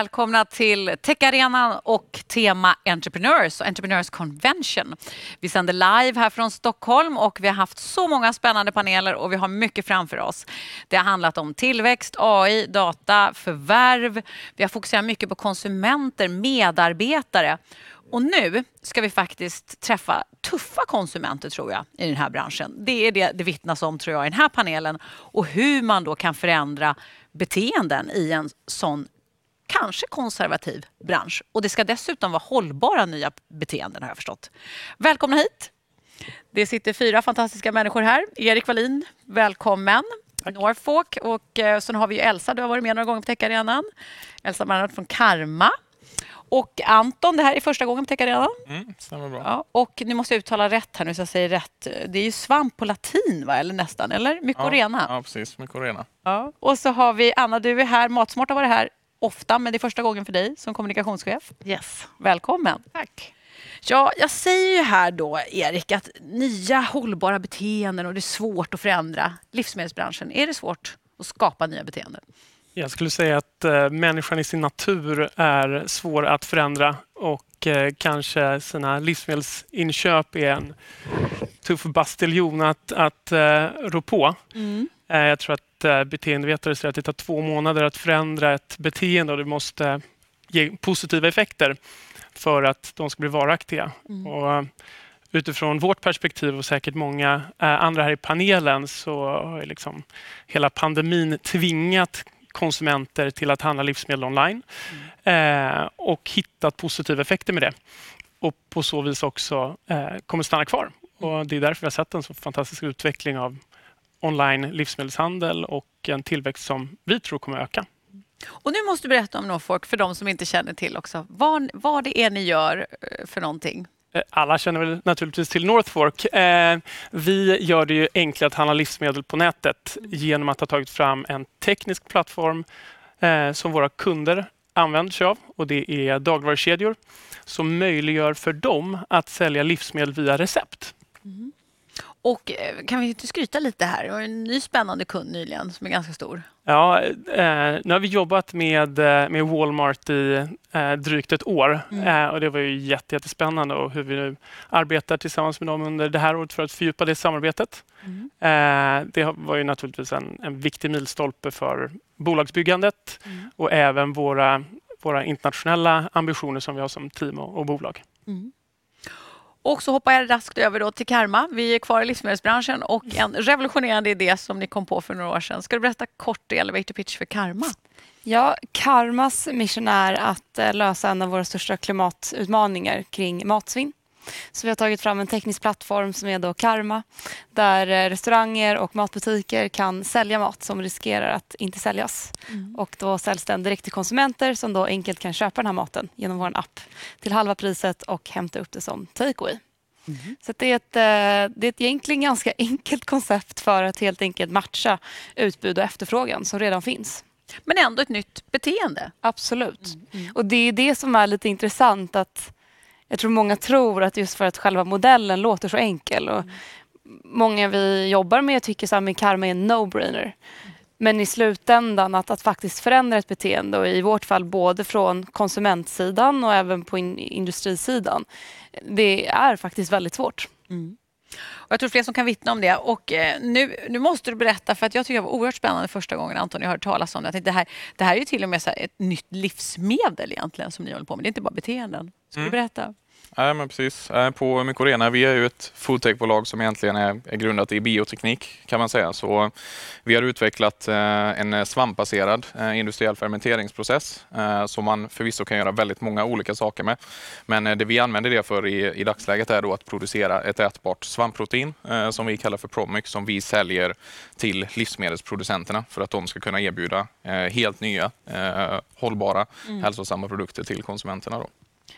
Välkomna till Techarenan och tema Entrepreneurs och Entrepreneurs Convention. Vi sänder live här från Stockholm och vi har haft så många spännande paneler och vi har mycket framför oss. Det har handlat om tillväxt, AI, data, förvärv. Vi har fokuserat mycket på konsumenter, medarbetare. Och nu ska vi faktiskt träffa tuffa konsumenter tror jag i den här branschen. Det är det det vittnas om tror jag i den här panelen och hur man då kan förändra beteenden i en sån kanske konservativ bransch. Och det ska dessutom vara hållbara nya beteenden har jag förstått. Välkomna hit! Det sitter fyra fantastiska människor här. Erik Wallin, välkommen. Tack. Norfolk och eh, sen har vi Elsa, du har varit med några gånger på Techarenan. Elsa Bernhardt från Karma. Och Anton, det här är första gången på Techarenan. Mm, stämmer bra. Ja, och nu måste jag uttala rätt här nu så jag säger rätt. Det är ju svamp på latin, va? eller nästan? Eller mykorrhena? Ja, ja precis. Mykorrhena. Ja. Och så har vi Anna, du är här. Matsmart har varit här ofta, men det är första gången för dig som kommunikationschef. Yes. Välkommen. Tack. Ja, jag säger ju här då, Erik, att nya hållbara beteenden och det är svårt att förändra livsmedelsbranschen. Är det svårt att skapa nya beteenden? Jag skulle säga att eh, människan i sin natur är svår att förändra och eh, kanske sina livsmedelsinköp är en tuff bastiljon att, att eh, rå på. Mm. Eh, jag tror att eh, beteendevetare säger att det tar två månader att förändra ett beteende och det måste ge positiva effekter för att de ska bli varaktiga. Mm. Och eh, utifrån vårt perspektiv och säkert många andra här i panelen så har liksom hela pandemin tvingat konsumenter till att handla livsmedel online mm. och hittat positiva effekter med det. Och på så vis också kommer stanna kvar. Och det är därför vi har sett en så fantastisk utveckling av online livsmedelshandel och en tillväxt som vi tror kommer att öka. Och nu måste du berätta om Norfolk för de som inte känner till också. Vad, vad det är ni gör eh, för någonting? Eh, alla känner väl naturligtvis till Northfork. Eh, vi gör det ju enklare att handla livsmedel på nätet genom att ha tagit fram en teknisk plattform som våra kunder använder sig av och det är dagligvarukedjor som möjliggör för dem att sälja livsmedel via recept. Mm. Och eh, kan vi inte skryta lite här? Det var en ny spännande kund nyligen som är ganska stor. Ja, eh, nu har vi jobbat med, eh, med Walmart i eh, drygt ett år mm. eh, och det var ju jättespännande och hur vi nu arbetar tillsammans med dem under det här året för att fördjupa det samarbetet. Mm. Eh, det var ju naturligtvis en, en viktig milstolpe för bolagsbyggandet mm. och även våra, våra internationella ambitioner som vi har som team och, och bolag. Mm. Och så hoppar jag raskt över då till Karma. Vi är kvar i livsmedelsbranschen och en revolutionerande idé som ni kom på för några år sedan. Ska du berätta kort i elevator pitch för Karma? Ja, Karmas mission är att eh, lösa en av våra största klimatutmaningar kring matsvinn. Så vi har tagit fram en teknisk plattform som är då Karma där eh, restauranger och matbutiker kan sälja mat som riskerar att inte säljas. Mm. Och då säljs den direkt till konsumenter som då enkelt kan köpa den här maten genom vår app till halva priset och hämta upp det som takeaway. Mm. Så det är, ett, eh, det är ett egentligen ganska enkelt koncept för att helt enkelt matcha utbud och efterfrågan som redan finns. Men ändå ett nytt beteende. Absolut. Mm. mm. Och det är det som är lite intressant att jag tror många tror att just för att själva modellen låter så enkel och mm. många vi jobbar med tycker att karma är en no-brainer. Men i slutändan att, att faktiskt förändra ett beteende och i vårt fall både från konsumentsidan och även på in, industrisidan. Det är faktiskt väldigt svårt. Mm. Och jag tror fler som kan vittna om det. Och eh, nu, nu måste du berätta, för att jag tycker det var oerhört spännande första gången Anton, jag hörde talas om det. Det här, det här är ju till och med så ett nytt livsmedel egentligen som ni håller på med. Det är inte bara beteenden. Ska mm. du berätta? Ja, men precis. Eh, på Mykorena, vi är ju ett foodtech-bolag som egentligen är, är grundat i bioteknik kan man säga. Så vi har utvecklat eh, en svampbaserad eh, industriell fermenteringsprocess som man förvisso kan göra väldigt många olika saker med. Men det vi använder det för i, i dagsläget är då att producera ett ätbart svampprotein som vi kallar för Promix som vi säljer till livsmedelsproducenterna för att de ska kunna erbjuda helt nya hållbara mm. hälsosamma produkter till konsumenterna. Då.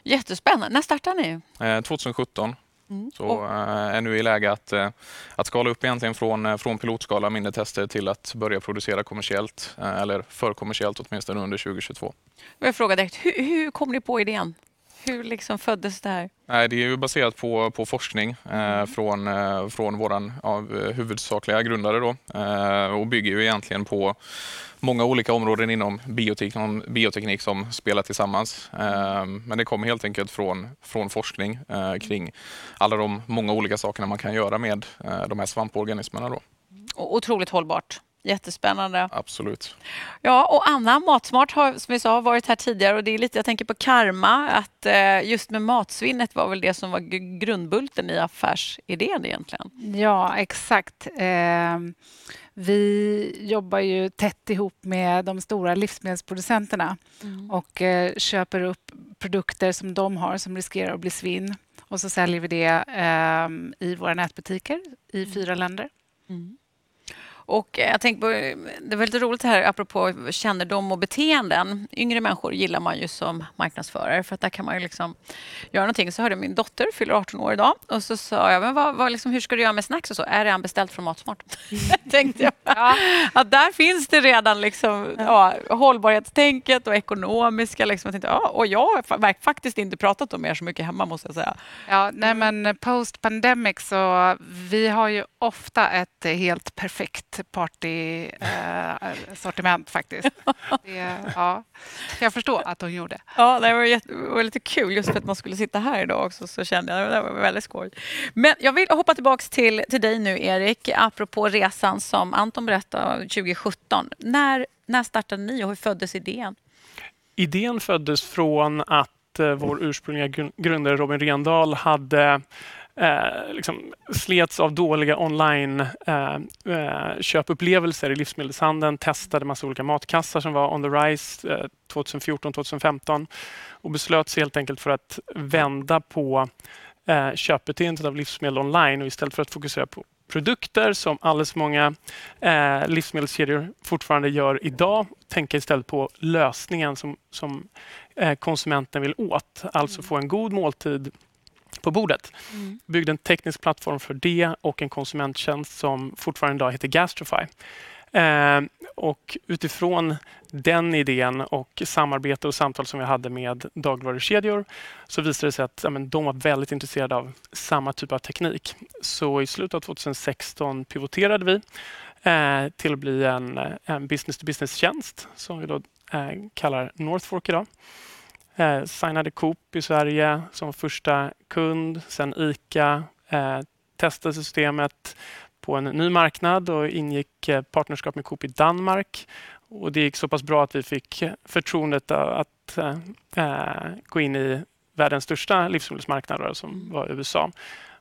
Jättespännande. När startar ni? 2017. Mm. Så. Eh, är nu i läge att, eh, att skala upp egentligen från, eh, från pilotskala, mindre tester till att börja producera kommersiellt eller för kommersiellt åtminstone under 2022. Jag frågar direkt, hur, hur kom ni på idén? Hur liksom föddes det här? Nej, det är ju baserat på, på forskning eh, från, eh, från vår huvudsakliga grundare då, eh, och bygger ju egentligen på många olika områden inom biotek bioteknik som spelar tillsammans. Eh, men det kommer helt enkelt från, från forskning eh, kring alla de många olika sakerna man kan göra med eh, de här svamporganismerna. Då. Otroligt hållbart. Jättespännande. Absolut. Ja, och Anna, Matsmart har som vi sa varit här tidigare och det är lite, jag tänker på karma, att eh, just med matsvinnet var väl det som var grundbulten i affärsidén egentligen. Ja, exakt. Eh, vi jobbar ju tätt ihop med de stora livsmedelsproducenterna mm. och eh, köper upp produkter som de har som riskerar att bli svinn och så säljer vi det eh, i våra nätbutiker i fyra länder. Mm. Och jag tänker på, det var lite roligt här apropå kännedom och beteenden. Yngre människor gillar man ju som marknadsförare för att där kan man ju liksom göra någonting. Så hörde min dotter, fyller 18 år idag, och så sa jag, men vad, vad liksom, hur ska du göra med snacks och så? Är det beställt från Matsmart? tänkte jag. Ja. Att där finns det redan liksom, ja, hållbarhetstänket och ekonomiska. Liksom. Jag tänkte, ja, och jag har faktiskt inte pratat om er så mycket hemma måste jag säga. Ja, nej men post pandemic så vi har ju ofta ett helt perfekt partysortiment eh, faktiskt. Det, ja, jag förstår att hon gjorde. Ja, det var, jätte, det var lite kul just för att man skulle sitta här idag också så kände jag att det var väldigt skoj. Men jag vill hoppa tillbaka till, till dig nu Erik, apropå resan som Anton berättade 2017. När, när startade ni och hur föddes idén? Idén föddes från att eh, vår ursprungliga grundare Robin Rendahl hade eh, liksom slets av dåliga online-köpupplevelser eh, eh i livsmedelshandeln, testade massa olika matkassar som var on the rise eh, 2014-2015 och beslöt sig helt enkelt för att vända på eh, köpbeteendet av livsmedel online och istället för att fokusera på produkter som alldeles för många eh, livsmedelskedjor fortfarande gör idag. Tänka istället på lösningen som, som eh, konsumenten vill åt. Alltså få en god måltid på bordet. Mm. Byggde en teknisk plattform för det och en konsumenttjänst som fortfarande idag heter Gastrify. Eh, och utifrån den idén och samarbete och samtal som vi hade med dagligvarukedjor så visade det sig att ja, men, de var väldigt intresserade av samma typ av teknik. Så i slutet av 2016 pivoterade vi eh, till att bli en, en business-to-business-tjänst som vi då eh, kallar Northfork idag. Eh, signade Coop i Sverige som första kund. Sen ICA eh, testade systemet på en ny marknad och ingick eh, partnerskap med Coop i Danmark. Och det gick så pass bra att vi fick förtroendet att eh, eh gå in i världens största livsmedelsmarknad som var USA.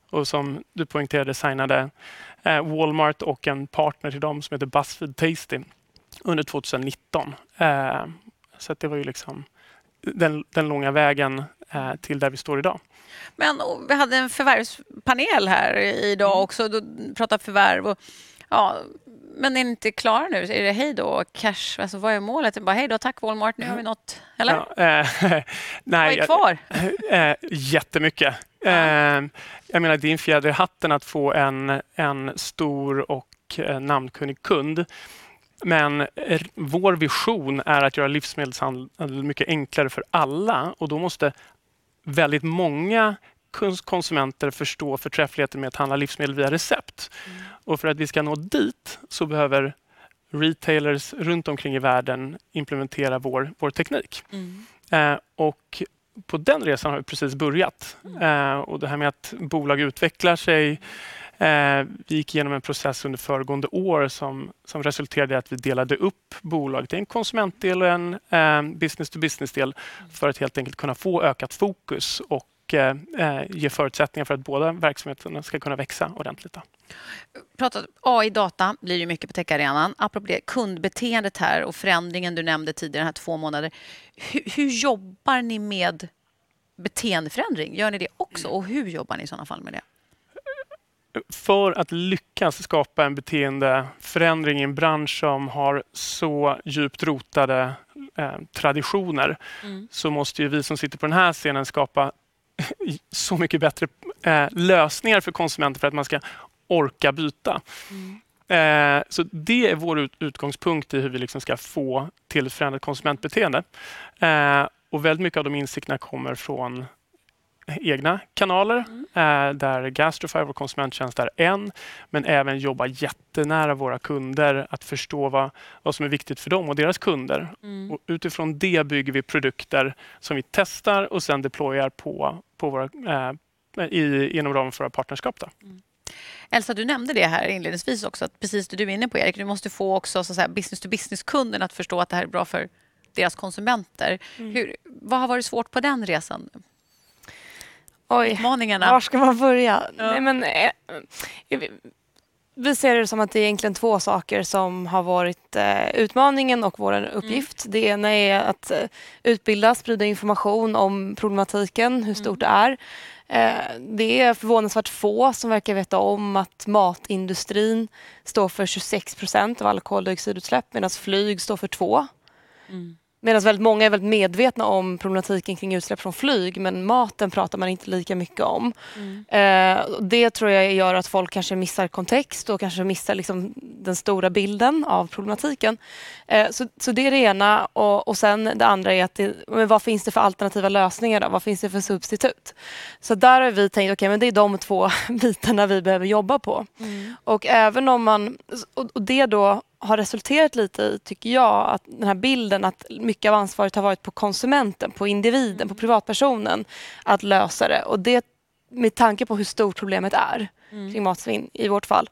Och som du poängterade signade eh, Walmart och en partner till dem som heter Buzzfeed Tasty under 2019. Eh, så det var ju liksom den, den långa vägen eh, till där vi står idag. Men vi hade en förvärvspanel här idag mm. också. Du pratade förvärv. Och, ja, men är ni inte klara nu? Är det hej då, cash? Alltså, vad är målet? Bara hej då, tack Walmart, nu har vi nått. Eller? Ja, eh, nej, vad är kvar? Eh, jättemycket. Eh, jag menar, det är en fjäder i hatten att få en, en stor och eh, namnkunnig kund men vår vision är att göra livsmedelshandel mycket enklare för alla och då måste väldigt många konsumenter förstå förträffligheten med att handla livsmedel via recept. Mm. Och för att vi ska nå dit så behöver retailers runt omkring i världen implementera vår, vår teknik. Mm. Eh, och på den resan har vi precis börjat. Mm. Eh, och det här med att bolag utvecklar sig Eh, vi gick igenom en process under föregående år som, som resulterade i att vi delade upp bolaget i en konsumentdel och en eh, business-to-business-del för att helt enkelt kunna få ökat fokus och eh, eh ge förutsättningar för att båda verksamheterna ska kunna växa ordentligt. Pratat, AI-data blir ju mycket på techarenan. Apropå det, kundbeteendet här och förändringen du nämnde tidigare, här två månader. Hur, hur jobbar ni med beteendeförändring? Gör ni det också och hur jobbar ni i sådana fall med det? För att lyckas skapa en beteendeförändring i en bransch som har så djupt rotade eh, traditioner mm. så måste ju vi som sitter på den här scenen skapa så mycket bättre eh, lösningar för konsumenter för att man ska orka byta. Mm. Eh, så det är vår ut utgångspunkt i hur vi liksom ska få till förändrat konsumentbeteende. Eh, och väldigt mycket av de insikterna kommer från egna kanaler eh, där Gastrofy, vår konsumenttjänst, är en. Men även jobba jättenära våra kunder att förstå vad, vad som är viktigt för dem och deras kunder. Mm. Och utifrån det bygger vi produkter som vi testar och sen deployar på, på våra, eh, i, inom ramen för våra partnerskap. Då. Elsa, du nämnde det här inledningsvis också, att precis det du är inne på Erik, du måste få också så att säga, business to business-kunden att förstå att det här är bra för deras konsumenter. Hur, vad har varit svårt på den resan? Oj, Utmaningarna? var ska man börja? Ja. Nej, men, eh, vi- vi ser det som att det är egentligen två saker som har varit eh, utmaningen och vår uppgift. Det ena är att eh, utbilda, sprida information om problematiken, hur stort det är. Eh, det är förvånansvärt få som verkar veta om att matindustrin står för 26 procent av alla koldioxidutsläpp medan flyg står för 2. Mm. Medan väldigt många är väldigt medvetna om problematiken kring utsläpp från flyg men maten pratar man inte lika mycket om. Mm. Eh, det tror jag gör att folk kanske missar kontext och kanske missar liksom den stora bilden av problematiken. Eh, så, så det är det ena och, och sen det andra är att det, men vad finns det för alternativa lösningar då? Vad finns det för substitut? Så där har vi tänkt, okej men det är de två bitarna vi behöver jobba på. Mm. Och även om man, och det då har resulterat lite i, tycker jag, att den här bilden att mycket av ansvaret har varit på konsumenten, på individen, på privatpersonen att lösa det. Och det med tanke på hur stort problemet är kring matsvinn i vårt fall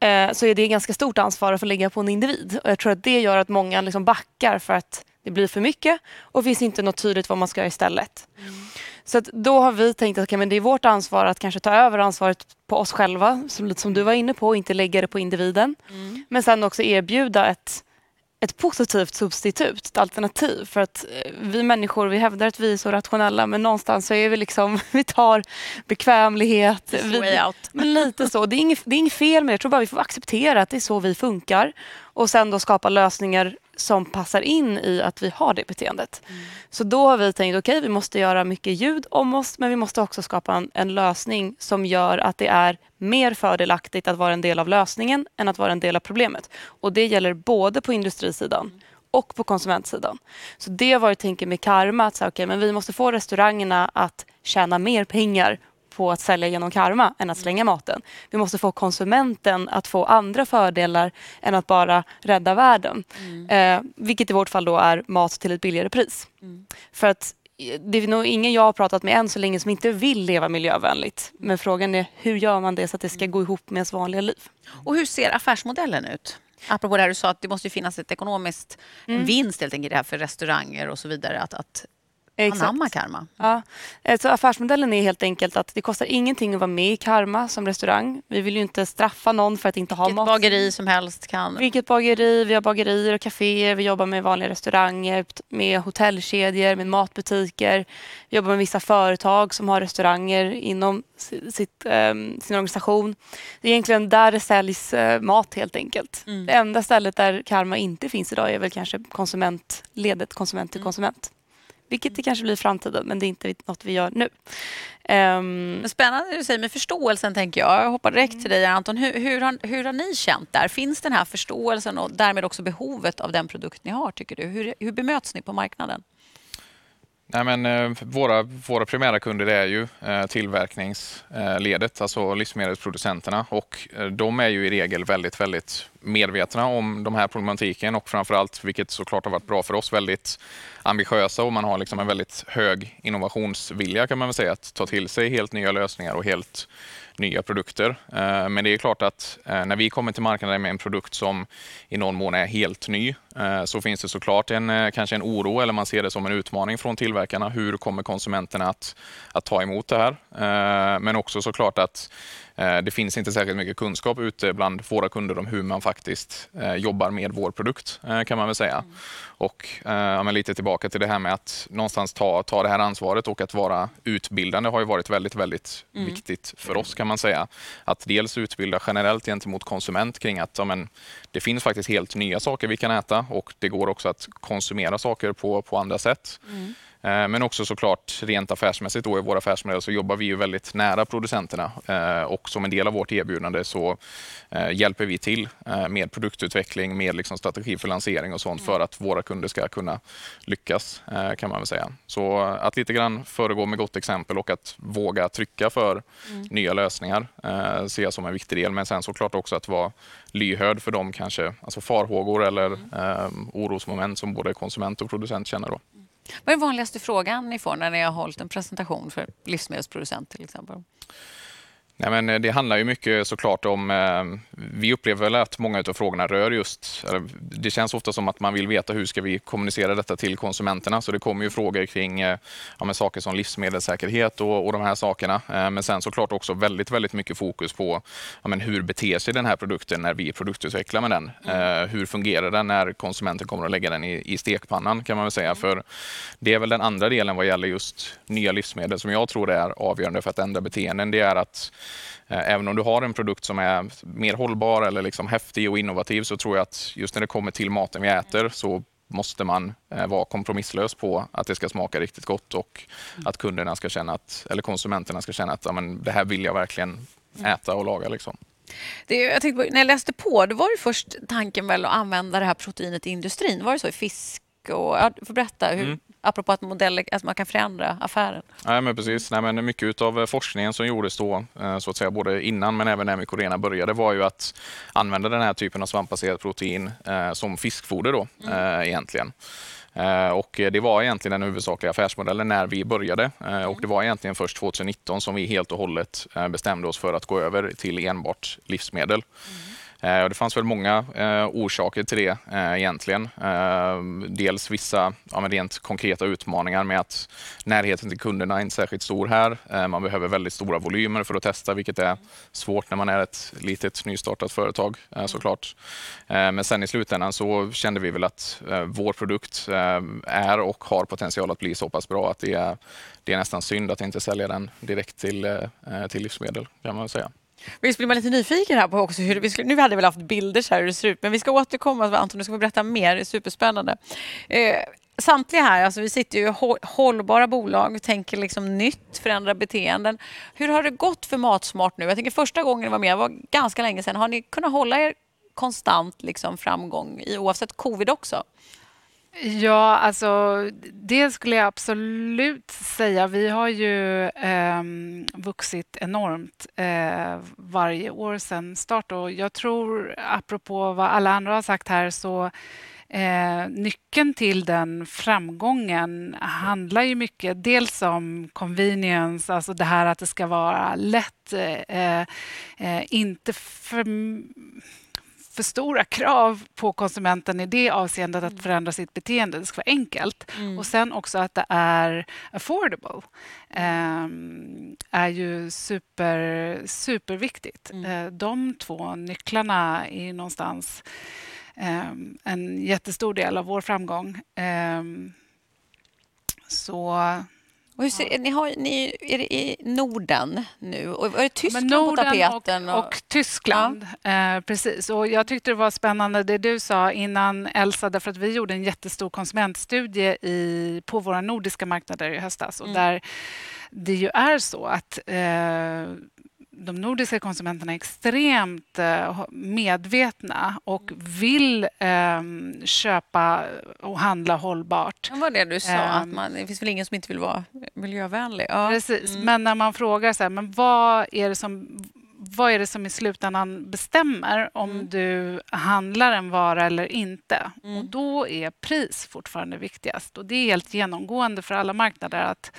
eh, så är det ganska stort ansvar att få lägga på en individ. Och jag tror att det gör att många liksom backar för att det blir för mycket och finns inte något tydligt vad man ska göra istället. Så att då har vi tänkt att okay, men det är vårt ansvar att kanske ta över ansvaret på oss själva, som, lite som du var inne på, och inte lägga det på individen. Men sen också erbjuda ett, ett positivt substitut, ett alternativ. För att eh, vi människor, vi hävdar att vi är så rationella men någonstans så är vi liksom, vi tar bekvämlighet. vi, Way out. men lite så. Det är, inget, det är inget fel med det. Jag tror bara vi får acceptera att det är så vi funkar. Och sen då skapa lösningar som passar in i att vi har det beteendet. Så då har vi tänkt, okej vi måste göra mycket ljud om oss men vi måste också skapa en, en lösning som gör att det är mer fördelaktigt att vara en del av lösningen än att vara en del av problemet. Och det gäller både på industrisidan och på konsumentsidan. Så det har varit tänken med Karma, att så, här, okej, men vi måste få restaurangerna att tjäna mer pengar på att sälja genom Karma än att slänga maten. Vi måste få konsumenten att få andra fördelar än att bara rädda världen. Eh, vilket i vårt fall då är mat till ett billigare pris. För att eh, det är nog ingen jag har pratat med än så länge som inte vill leva miljövänligt. Men frågan är hur gör man det så att det ska gå ihop med ens vanliga liv? Och hur ser affärsmodellen ut? Apropå det här du sa att det måste finnas ett ekonomiskt en vinst helt enkelt i det här för restauranger och så vidare att, att anamma karma. Ja. Eh, Så affärsmodellen är helt enkelt att det kostar ingenting att vara med i Karma som restaurang. Vi vill ju inte straffa någon för att inte ha Vilket mat. bageri som helst kan... Vilket bageri, vi har bagerier och kaféer, vi jobbar med vanliga restauranger, med hotellkedjor, med matbutiker. Vi jobbar med vissa företag som har restauranger inom si- sitt, ehm, sin organisation. Det är egentligen där det säljs eh, mat helt enkelt. Mm. Det enda stället där Karma inte finns idag är väl kanske konsumentledet, konsument till Mm. Vilket det kanske blir i framtiden, men det är inte något vi gör nu. Men spännande det du säger med förståelsen, tänker jag. Jag hoppar direkt Mm. till dig, Anton. Hur, hur, har, hur har ni känt där? Finns den här förståelsen och därmed också behovet av den produkt ni har, tycker du? Hur, hur bemöts ni på marknaden? Nej, men, eh, våra, våra primära kunder är ju eh, tillverkningsledet, alltså livsmedelsproducenterna. Och eh, de är ju i regel väldigt, väldigt medvetna om de här problematiken och framförallt, vilket såklart har varit bra för oss, väldigt ambitiösa och man har liksom en väldigt hög innovationsvilja kan man väl säga, att ta till sig helt nya lösningar och helt nya produkter. Eh, men det är klart att eh, när vi kommer till marknaden med en produkt som i någon mån är helt ny eh, så finns det såklart en, kanske en oro eller man ser det som en utmaning från tillverkarna. Hur kommer konsumenterna att, att ta emot det här? Men också såklart att det finns inte särskilt mycket kunskap ute bland våra kunder om hur man faktiskt eh, jobbar med vår produkt eh, kan man väl säga. Och eh, ja, men lite tillbaka till det här med att någonstans ta, ta det här ansvaret och att vara utbildande har ju varit väldigt, väldigt viktigt för oss kan man säga. Att dels utbilda generellt gentemot konsument kring att ja, men, det finns faktiskt helt nya saker vi kan äta och det går också att konsumera saker på, på andra sätt. Eh, men också såklart rent affärsmässigt då i vår affärsmodell så jobbar vi ju väldigt nära producenterna eh, och som en del av vårt erbjudande så eh, hjälper vi till med produktutveckling, med liksom strategi för lansering och sånt för att våra kunder ska kunna lyckas kan man väl säga. Så att lite grann föregå med gott exempel och att våga trycka för mm. nya lösningar ser jag som en viktig del. Men sen såklart också att vara lyhörd för de kanske alltså farhågor eller mm. eh, orosmoment som både konsument och producent känner. Då. Vad är den vanligaste frågan ni får när ni har hållit en presentation för livsmedelsproducent till exempel? Nej, men eh, det handlar ju mycket såklart om... Eh, vi upplever väl att många av frågorna rör just... Det känns ofta som att man vill veta hur ska vi kommunicera detta till konsumenterna. Så det kommer ju frågor kring eh, ja, saker som livsmedelssäkerhet och, och de här sakerna. Men sen såklart också väldigt, väldigt mycket fokus på ja, men hur beter sig den här produkten när vi produktutvecklar med den. Mm. Hur fungerar den när konsumenten kommer att lägga den i, i stekpannan kan man väl säga. Mm. För det är väl den andra delen vad gäller just nya livsmedel som jag tror är avgörande för att ändra beteenden. Det är att även om du har en produkt som är mer hållbar eller liksom häftig och innovativ så tror jag att just när det kommer till maten vi äter så måste man eh, vara kompromisslös på att det ska smaka riktigt gott och mm. att kunderna ska känna att, eller konsumenterna ska känna att ja, men det här vill jag verkligen mm. äta och laga. Liksom. Det, jag tänkte när jag läste på, då var det först tanken väl att använda det här proteinet i industrin. Var det så i fisk? Och, ja, du får berätta. Hur, mm apropå att, modeller, att man kan förändra affären. Nej, men precis. Nej, men mycket av eh, forskningen som gjordes då, eh, så att säga, både innan men även när Mycorena började, var ju att använda den här typen av svampbaserat protein eh, som fiskfoder då, mm. egentligen. Och det var egentligen den huvudsakliga affärsmodellen när vi började. Och det var egentligen först 2019 som vi helt och hållet bestämde oss för att gå över till enbart livsmedel. Mm. Eh, det fanns väl många eh, orsaker till det eh, egentligen. Dels vissa ja, rent konkreta utmaningar med att närheten till kunderna är inte särskilt stor här. Man behöver väldigt stora volymer för att testa, vilket är svårt när man är ett litet nystartat företag såklart. Men sen i slutändan så kände vi väl att vår produkt är och har potential att bli så pass bra att det är, det är nästan synd att inte sälja den direkt till, till livsmedel kan man säga. Visst blir man lite nyfiken här på också hur vi skulle, nu hade vi väl haft bilder så här hur det ser ut, men vi ska återkomma. Anton, du ska få berätta mer. Det är superspännande. Eh, samtliga här, alltså vi sitter ju i hållbara bolag, tänker liksom nytt, förändra beteenden. Hur har det gått för Matsmart nu? Jag tänker första gången ni var med var ganska länge sedan. Har ni kunnat hålla er konstant liksom framgång i, oavsett covid också? Ja, alltså det skulle jag absolut säga. Vi har ju eh, vuxit enormt eh, varje år sedan start och jag tror, apropå vad alla andra har sagt här, så Eh, nyckeln till den framgången handlar ju mycket dels om convenience, alltså det här att det ska vara lätt, eh, eh, inte för för stora krav på konsumenten i det avseendet att mm. förändra sitt beteende. Det ska vara enkelt. Mm. Och sen också att det är affordable. Um, är ju super, superviktigt. Mm. Uh, de två nycklarna är någonstans um, en jättestor del av vår framgång. Um, så och ser, ni, har, ni är i Norden nu. Och är det Tyskland ja, på tapeten? Och, och Tyskland, ja. eh, precis. Och jag tyckte det var spännande det du sa innan, Elsa, därför att vi gjorde en jättestor konsumentstudie i, på våra nordiska marknader i höstas. Och mm. där det ju är så att eh, de nordiska konsumenterna är extremt eh, medvetna och vill eh, köpa och handla hållbart. Det var det du sa, eh, att man, det finns väl ingen som inte vill vara miljövänlig? Ja. Precis, mm. men när man frågar så här, men vad är det som vad är det som i slutändan bestämmer om mm. du handlar en vara eller inte? Mm. Och Då är pris fortfarande viktigast. Och Det är helt genomgående för alla marknader att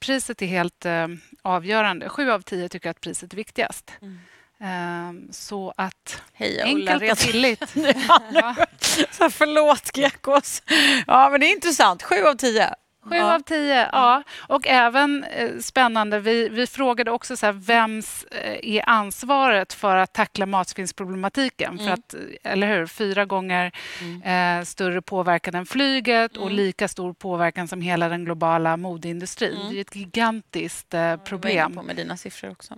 priset är helt eh, avgörande. Sju av tio tycker att priset är viktigast. Mm. Eh, så att Hej, enkelt och billigt. ja, så förlåt, Gekos. Ja, men det är intressant. Sju av tio. Sju ja. av tio, ja. Och även eh, spännande, vi, vi frågade också så här, vems eh, är ansvaret för att tackla matsvinnsproblematiken? Mm. För att, eh, eller hur? Fyra gånger mm. eh, större påverkan än flyget mm. och lika stor påverkan som hela den globala modeindustrin. Mm. Det är ett gigantiskt eh, problem. Jag på med dina siffror också.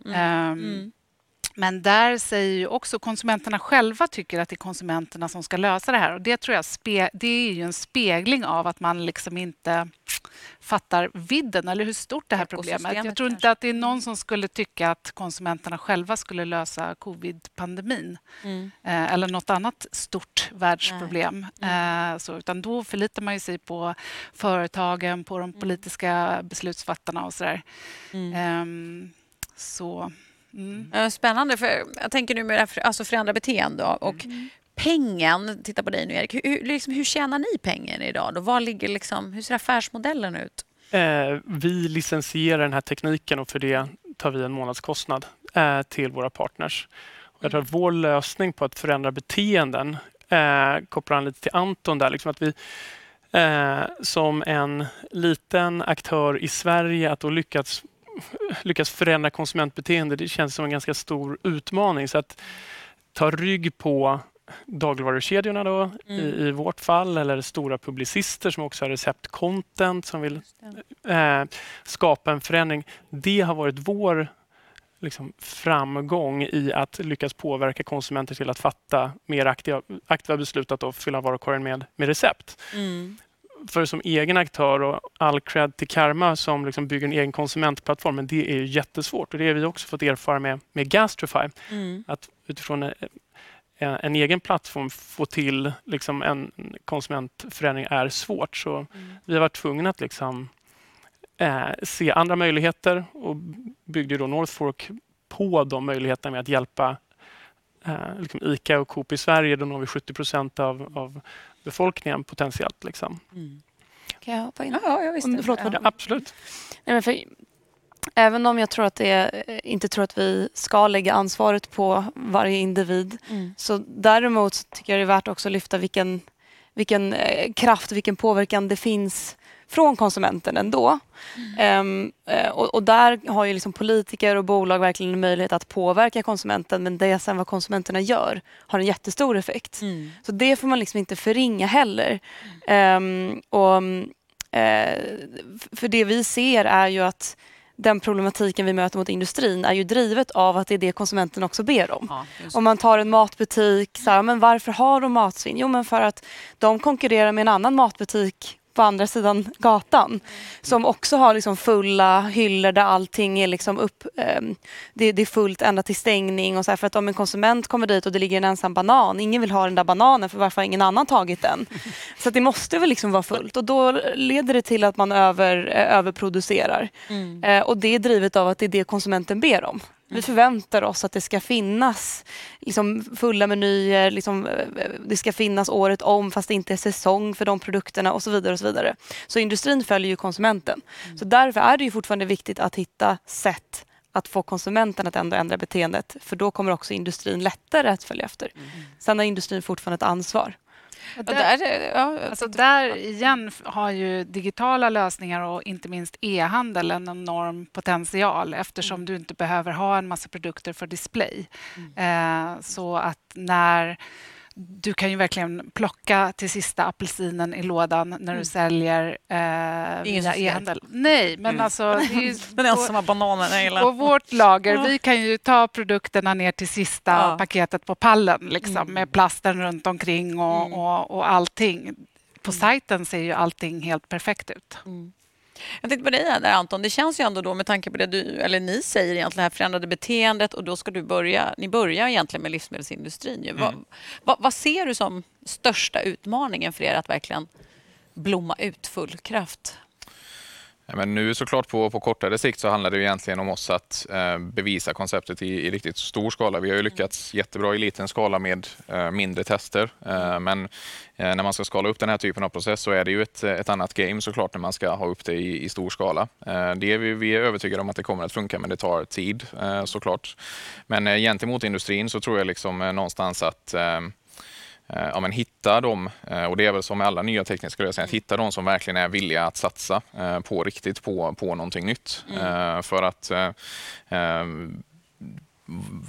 Men där säger ju också konsumenterna själva tycker att det är konsumenterna som ska lösa det här. Och det tror jag spe, det är ju en spegling av att man liksom inte fattar vidden eller hur stort det här problemet Jag tror inte att det är någon som skulle tycka att konsumenterna själva skulle lösa covid-pandemin mm. eh, eller något annat stort världsproblem. Mm. Eh, så, utan då förlitar man sig på företagen, på de mm. politiska beslutsfattarna och. Mm. Eh, så Mm. Spännande, för jag tänker nu med alltså förändra beteende och mm. pengen, titta på dig nu Erik, hur, liksom, hur tjänar ni pengar idag? Då? Var ligger liksom, hur ser affärsmodellen ut? Eh, vi licensierar den här tekniken och för det tar vi en månadskostnad eh, till våra partners. Och jag tror att vår lösning på att förändra beteenden eh, kopplar an lite till Anton där, liksom att vi eh, som en liten aktör i Sverige att då lyckats lyckas förändra konsumentbeteende, det känns som en ganska stor utmaning. Så att ta rygg på dagligvarukedjorna då, mm. i, i, vårt fall, eller stora publicister som också har receptcontent som vill eh, skapa en förändring. Det har varit vår liksom, framgång i att lyckas påverka konsumenter till att fatta mer aktiva, aktiva beslut att fylla varukorgen med, med recept. Mm för som egen aktör och all cred till Karma som liksom bygger en egen konsumentplattform, men det är ju jättesvårt och det har vi också fått erfara med, med Gastrify. Mm. Att utifrån en, en, egen plattform få till liksom en konsumentförändring är svårt. Så mm. vi har varit tvungna att liksom, eh, se andra möjligheter och byggde då Northfork på de möjligheterna med att hjälpa eh, liksom ICA och Coop i Sverige. Då når vi 70 procent av, av befolkningen potentiellt. Liksom. Mm. Kan jag hoppa in? Ja, jag visste. Om, förlåt, ja. Absolut. Nej, men för, även om jag tror att det är, eh, inte tror att vi ska lägga ansvaret på varje individ mm. så däremot tycker jag det är värt också att lyfta vilken, vilken eh, kraft, vilken påverkan det finns från konsumenten ändå. Mm. Um, och, och, där har ju liksom politiker och bolag verkligen en möjlighet att påverka konsumenten men det sen vad konsumenterna gör har en jättestor effekt. Mm. Så det får man liksom inte förringa heller. Um, och, uh, för det vi ser är ju att den problematiken vi möter mot industrin är ju drivet av att det är det konsumenten också ber om. Ja, om man tar en matbutik, så här, men varför har de matsvinn? Jo men för att de konkurrerar med en annan matbutik på andra sidan gatan som också har liksom fulla hyllor där allting är liksom upp, eh, det, det, är fullt ända till stängning. Och så här, för att om en konsument kommer dit och det ligger en ensam banan, ingen vill ha den där bananen för varför har ingen annan tagit den? Så det måste väl liksom vara fullt och då leder det till att man över, eh, överproducerar. Mm. Eh, och det är drivet av att det är det konsumenten ber om. Vi förväntar oss att det ska finnas liksom, fulla menyer, liksom, det ska finnas året om fast det inte är säsong för de produkterna och så vidare. och Så vidare. Så industrin följer ju konsumenten. Mm. Så därför är det ju fortfarande viktigt att hitta sätt att få konsumenten att ändå ändra beteendet för då kommer också industrin lättare att följa efter. Mm. Sen har industrin fortfarande ett ansvar. Där, där, ja, alltså där igen har ju digitala lösningar och inte minst e-handel en enorm potential eftersom mm. du inte behöver ha en massa produkter för display. Mm. Eh, så att när du kan ju verkligen plocka till sista apelsinen i lådan när du mm. säljer eh, via e-handel. Nej, men mm. alltså... Den ensamma bananen. På vårt lager, ja. vi kan ju ta produkterna ner till sista ja. paketet på pallen liksom, mm. med plasten runt omkring och, mm. och, och allting. På mm. sajten ser ju allting helt perfekt ut. Mm. Jag tänkte på dig där Anton. Det känns ju ändå då med tanke på det du, eller ni säger egentligen, det här förändrade beteendet och då ska du börja, ni börjar egentligen med livsmedelsindustrin. Mm. Vad, vad, vad, ser du som största utmaningen för er att verkligen blomma ut full kraft? Men nu såklart på, på kortare sikt så handlar det egentligen om oss att eh, bevisa konceptet i, i, riktigt stor skala. Vi har ju lyckats jättebra i liten skala med eh, mindre tester. Eh, men eh, när man ska skala upp den här typen av process så är det ju ett, ett annat game såklart när man ska ha upp det i, i stor skala. Eh, det är vi, vi, är övertygade om att det kommer att funka men det tar tid eh, såklart. Men gentemot industrin så tror jag liksom någonstans att Eh, ja, men hitta dem, eh, och det är väl som med alla nya tekniska lösningar, att hitta de som verkligen är villiga att satsa eh, på riktigt på, på någonting nytt. Mm. För att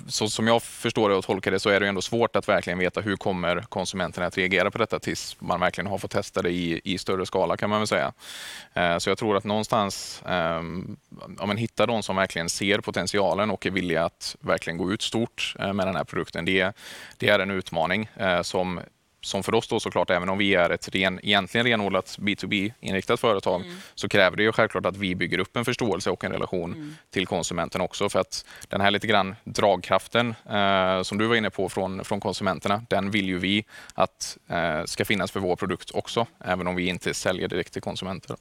så som jag förstår det och tolkar det så är det ändå svårt att verkligen veta hur kommer konsumenterna att reagera på detta tills man verkligen har fått testa det i, i större skala kan man väl säga. Eh, så jag tror att någonstans ehm, om man hittar de som verkligen ser potentialen och är villiga att verkligen gå ut stort eh, med den här produkten. Det, det är en utmaning eh, som som för oss då såklart, även om vi är ett ren, egentligen renodlat B2B-inriktat företag, mm. så kräver det ju självklart att vi bygger upp en förståelse och en relation mm. till konsumenten också. För att den här lite grann dragkraften eh, som du var inne på från, från konsumenterna, den vill ju vi att eh, ska finnas för vår produkt också, även om vi inte säljer direkt till konsumenter.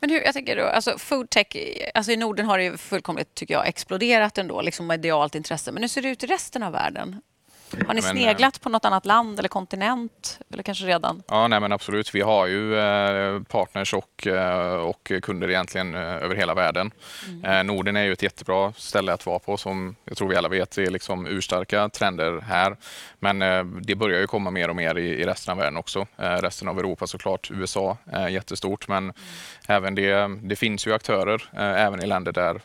Men hur, jag tänker då, alltså foodtech, alltså i Norden har det fullkomligt tycker jag, exploderat ändå, liksom medialt intresse. Men hur ser det ut i resten av världen? Har ni men, sneglat på något annat land eller kontinent? Eller kanske redan? Ja, nej, men absolut. Vi har ju eh, partners och, eh, och kunder egentligen eh, över hela världen. Mm. Norden är ju ett jättebra ställe att vara på som jag tror vi alla vet är liksom urstarka trender här. Men det börjar ju komma mer och mer i, i resten av världen också. Resten av Europa såklart. USA är jättestort men mm. även det, det finns ju aktörer även i länder där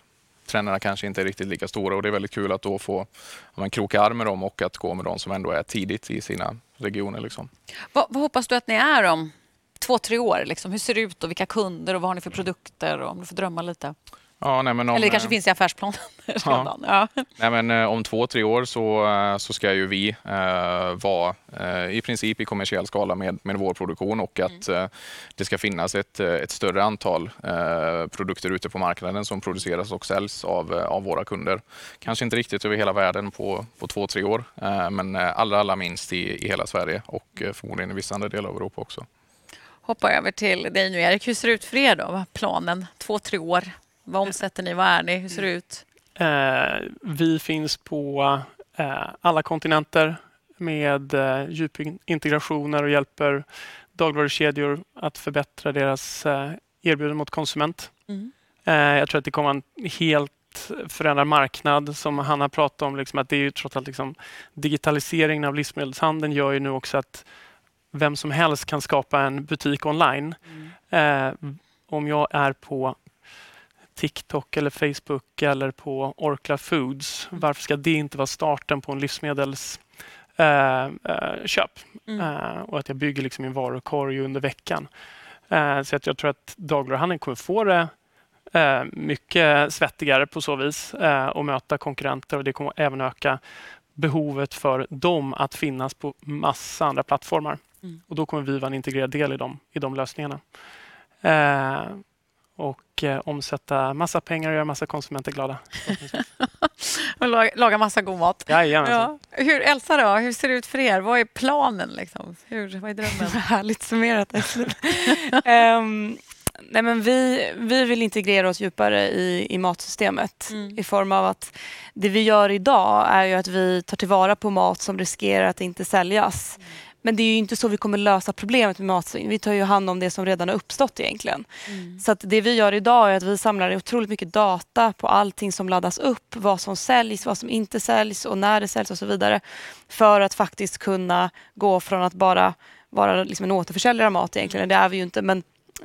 trenderna kanske inte är riktigt lika stora och det är väldigt kul att då få man, kroka arm med dem och att gå med dem som ändå är tidigt i sina regioner. Liksom. Vad, vad hoppas du att ni är om två, tre år? Liksom? Hur ser det ut och vilka kunder och vad har ni för produkter? Och om du får drömma lite. Ja, nej, men om, Eller det kanske eh, finns i affärsplanen redan. Ja. Ja. Nej, men, eh, om två, tre år så, eh, så ska ju vi eh, vara eh, i princip i kommersiell skala med, med vår produktion och att mm. eh, det ska finnas ett, ett större antal produkter ute på marknaden som produceras och säljs av, av våra kunder. Kanske inte riktigt över hela världen på, på två, tre år, men allra, allra minst i, i hela Sverige och förmodligen i vissa andra delar av Europa också. Hoppar över till dig nu, Erik. Hur ser det ut för er då? Planen två, tre år? Vad omsätter ni? Vad är ni? Hur ser det ut? Eh, vi finns på eh, alla kontinenter med eh, djupintegrationer och hjälper dagligvarukedjor att förbättra deras eh, erbjudande mot konsument. Mm. Jag tror att det kommer en helt förändrad marknad som Hanna pratade om. Liksom, att det är ju trots allt liksom, digitaliseringen av livsmedelshandeln gör ju nu också att vem som helst kan skapa en butik online. Mm. Eh, om jag är på TikTok eller Facebook eller på Orkla Foods. Mm. Varför ska det inte vara starten på en livsmedelsköp? Eh, eh, mm. eh, och att jag bygger liksom min varukorg under veckan. Eh, så att jag tror att dagligvaruhandeln kommer få det mycket svettigare på så vis och möta konkurrenter och det kommer även öka behovet för dem att finnas på massa andra plattformar. Mm. Och då kommer vi vara en integrerad del i de, i de lösningarna och eh, omsätta massa pengar och göra massa konsumenter glada. och laga, massa god mat. Ja. Hur, Elsa, då? hur ser det ut för er? Vad är planen? Liksom? Hur, vad är drömmen? Härligt summerat. um, nej men vi, vi vill integrera oss djupare i, i matsystemet mm. i form av att det vi gör idag är ju att vi tar tillvara på mat som riskerar att inte säljas. Mm men det är ju inte så vi kommer lösa problemet med matsvinn. Vi tar ju hand om det som redan har uppstått egentligen. Mm. Så att det vi gör idag är att vi samlar otroligt mycket data på allting som laddas upp, vad som säljs, vad som inte säljs och när det säljs och så vidare. För att faktiskt kunna gå från att bara vara liksom en återförsäljare av mat egentligen, det är vi ju inte, men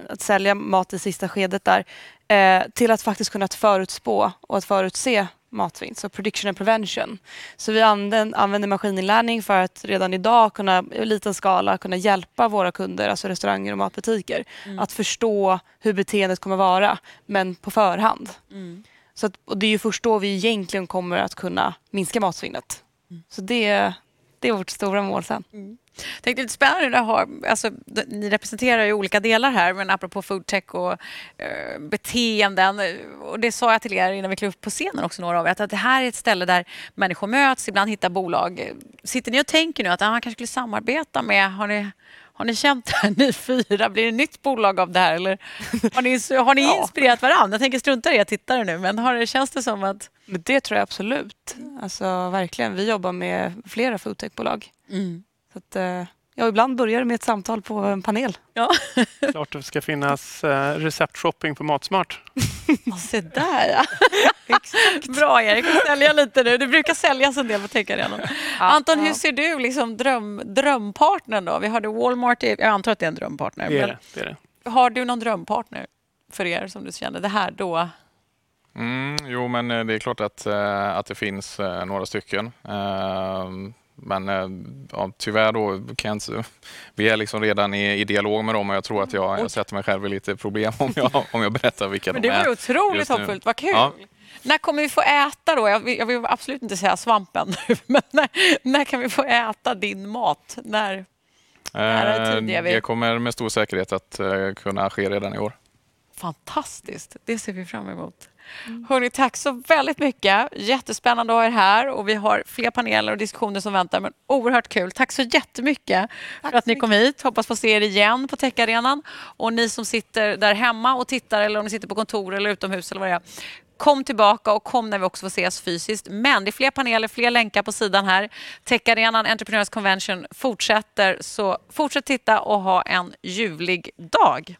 att sälja mat i sista skedet där, eh, till att faktiskt kunna förutspå och att förutse matsvinn, så prediction and prevention. Så vi använder, använder maskininlärning för att redan idag kunna, i liten skala kunna hjälpa våra kunder, alltså restauranger och matbutiker, mm. att förstå hur beteendet kommer vara, men på förhand. Mm. Så att, och det är ju först då vi egentligen kommer att kunna minska matsvinnet. Mm. Så det, det är vårt stora mål sen. Tänkte lite spännande att ha, alltså, ni representerar ju olika delar här, men apropå foodtech och eh, beteenden. Och det sa jag till er innan vi klev upp på scenen också, några av er, att det här är ett ställe där människor möts, ibland hittar bolag. Sitter ni och tänker nu att ah, man kanske skulle samarbeta med, har ni, har ni känt det här, ni fyra? Blir det ett nytt bolag av det här? Eller har ni, har ni inspirerat varandra? Jag tänker strunta i er tittare nu, men har det, känns det som att... Men det tror jag absolut. Alltså, verkligen. Vi jobbar med flera foodtechbolag. Mm. Så att, eh, ja, ibland börjar det med ett samtal på en panel. Ja. Klart det ska finnas eh, receptshopping på Matsmart. Se där ja. Exakt. Bra Erik, sälja lite nu. Det brukar säljas en del på Techarenan. Ja, Anton, ja. hur ser du liksom dröm, drömpartnern då? Vi hade Walmart, jag antar att det är en drömpartner. Det är det, det är det. Har du någon drömpartner för er som du känner, det här då Mm, jo, men eh, det är klart att, att det finns några stycken. Men ja, tyvärr då kan jag inte... Vi är liksom redan i, i dialog med dem och jag tror att jag, jag sätter mig själv i lite problem om jag, om jag berättar vilka Men de det är. var otroligt hoppfullt, vad kul! Ja. När kommer vi få äta då? Jag vill, jag vill absolut inte säga svampen nu, men när, när, kan vi få äta din mat? När, när eh, Det kommer med stor säkerhet att kunna ske redan i år. Fantastiskt, det ser vi fram emot. Mm. Hörrni, tack så väldigt mycket. Jättespännande att ha er här och vi har fler paneler och diskussioner som väntar. Men oerhört kul. Tack så jättemycket tack för att ni kom hit. Hoppas få se er igen på Techarenan. Och ni som sitter där hemma och tittar eller om ni sitter på kontor eller utomhus eller vad det är. Kom tillbaka och kom när vi också får ses fysiskt. Men det är fler paneler, fler länkar på sidan här. Techarenan Entrepreneurs Convention fortsätter. Så fortsätt titta och ha en ljuvlig dag.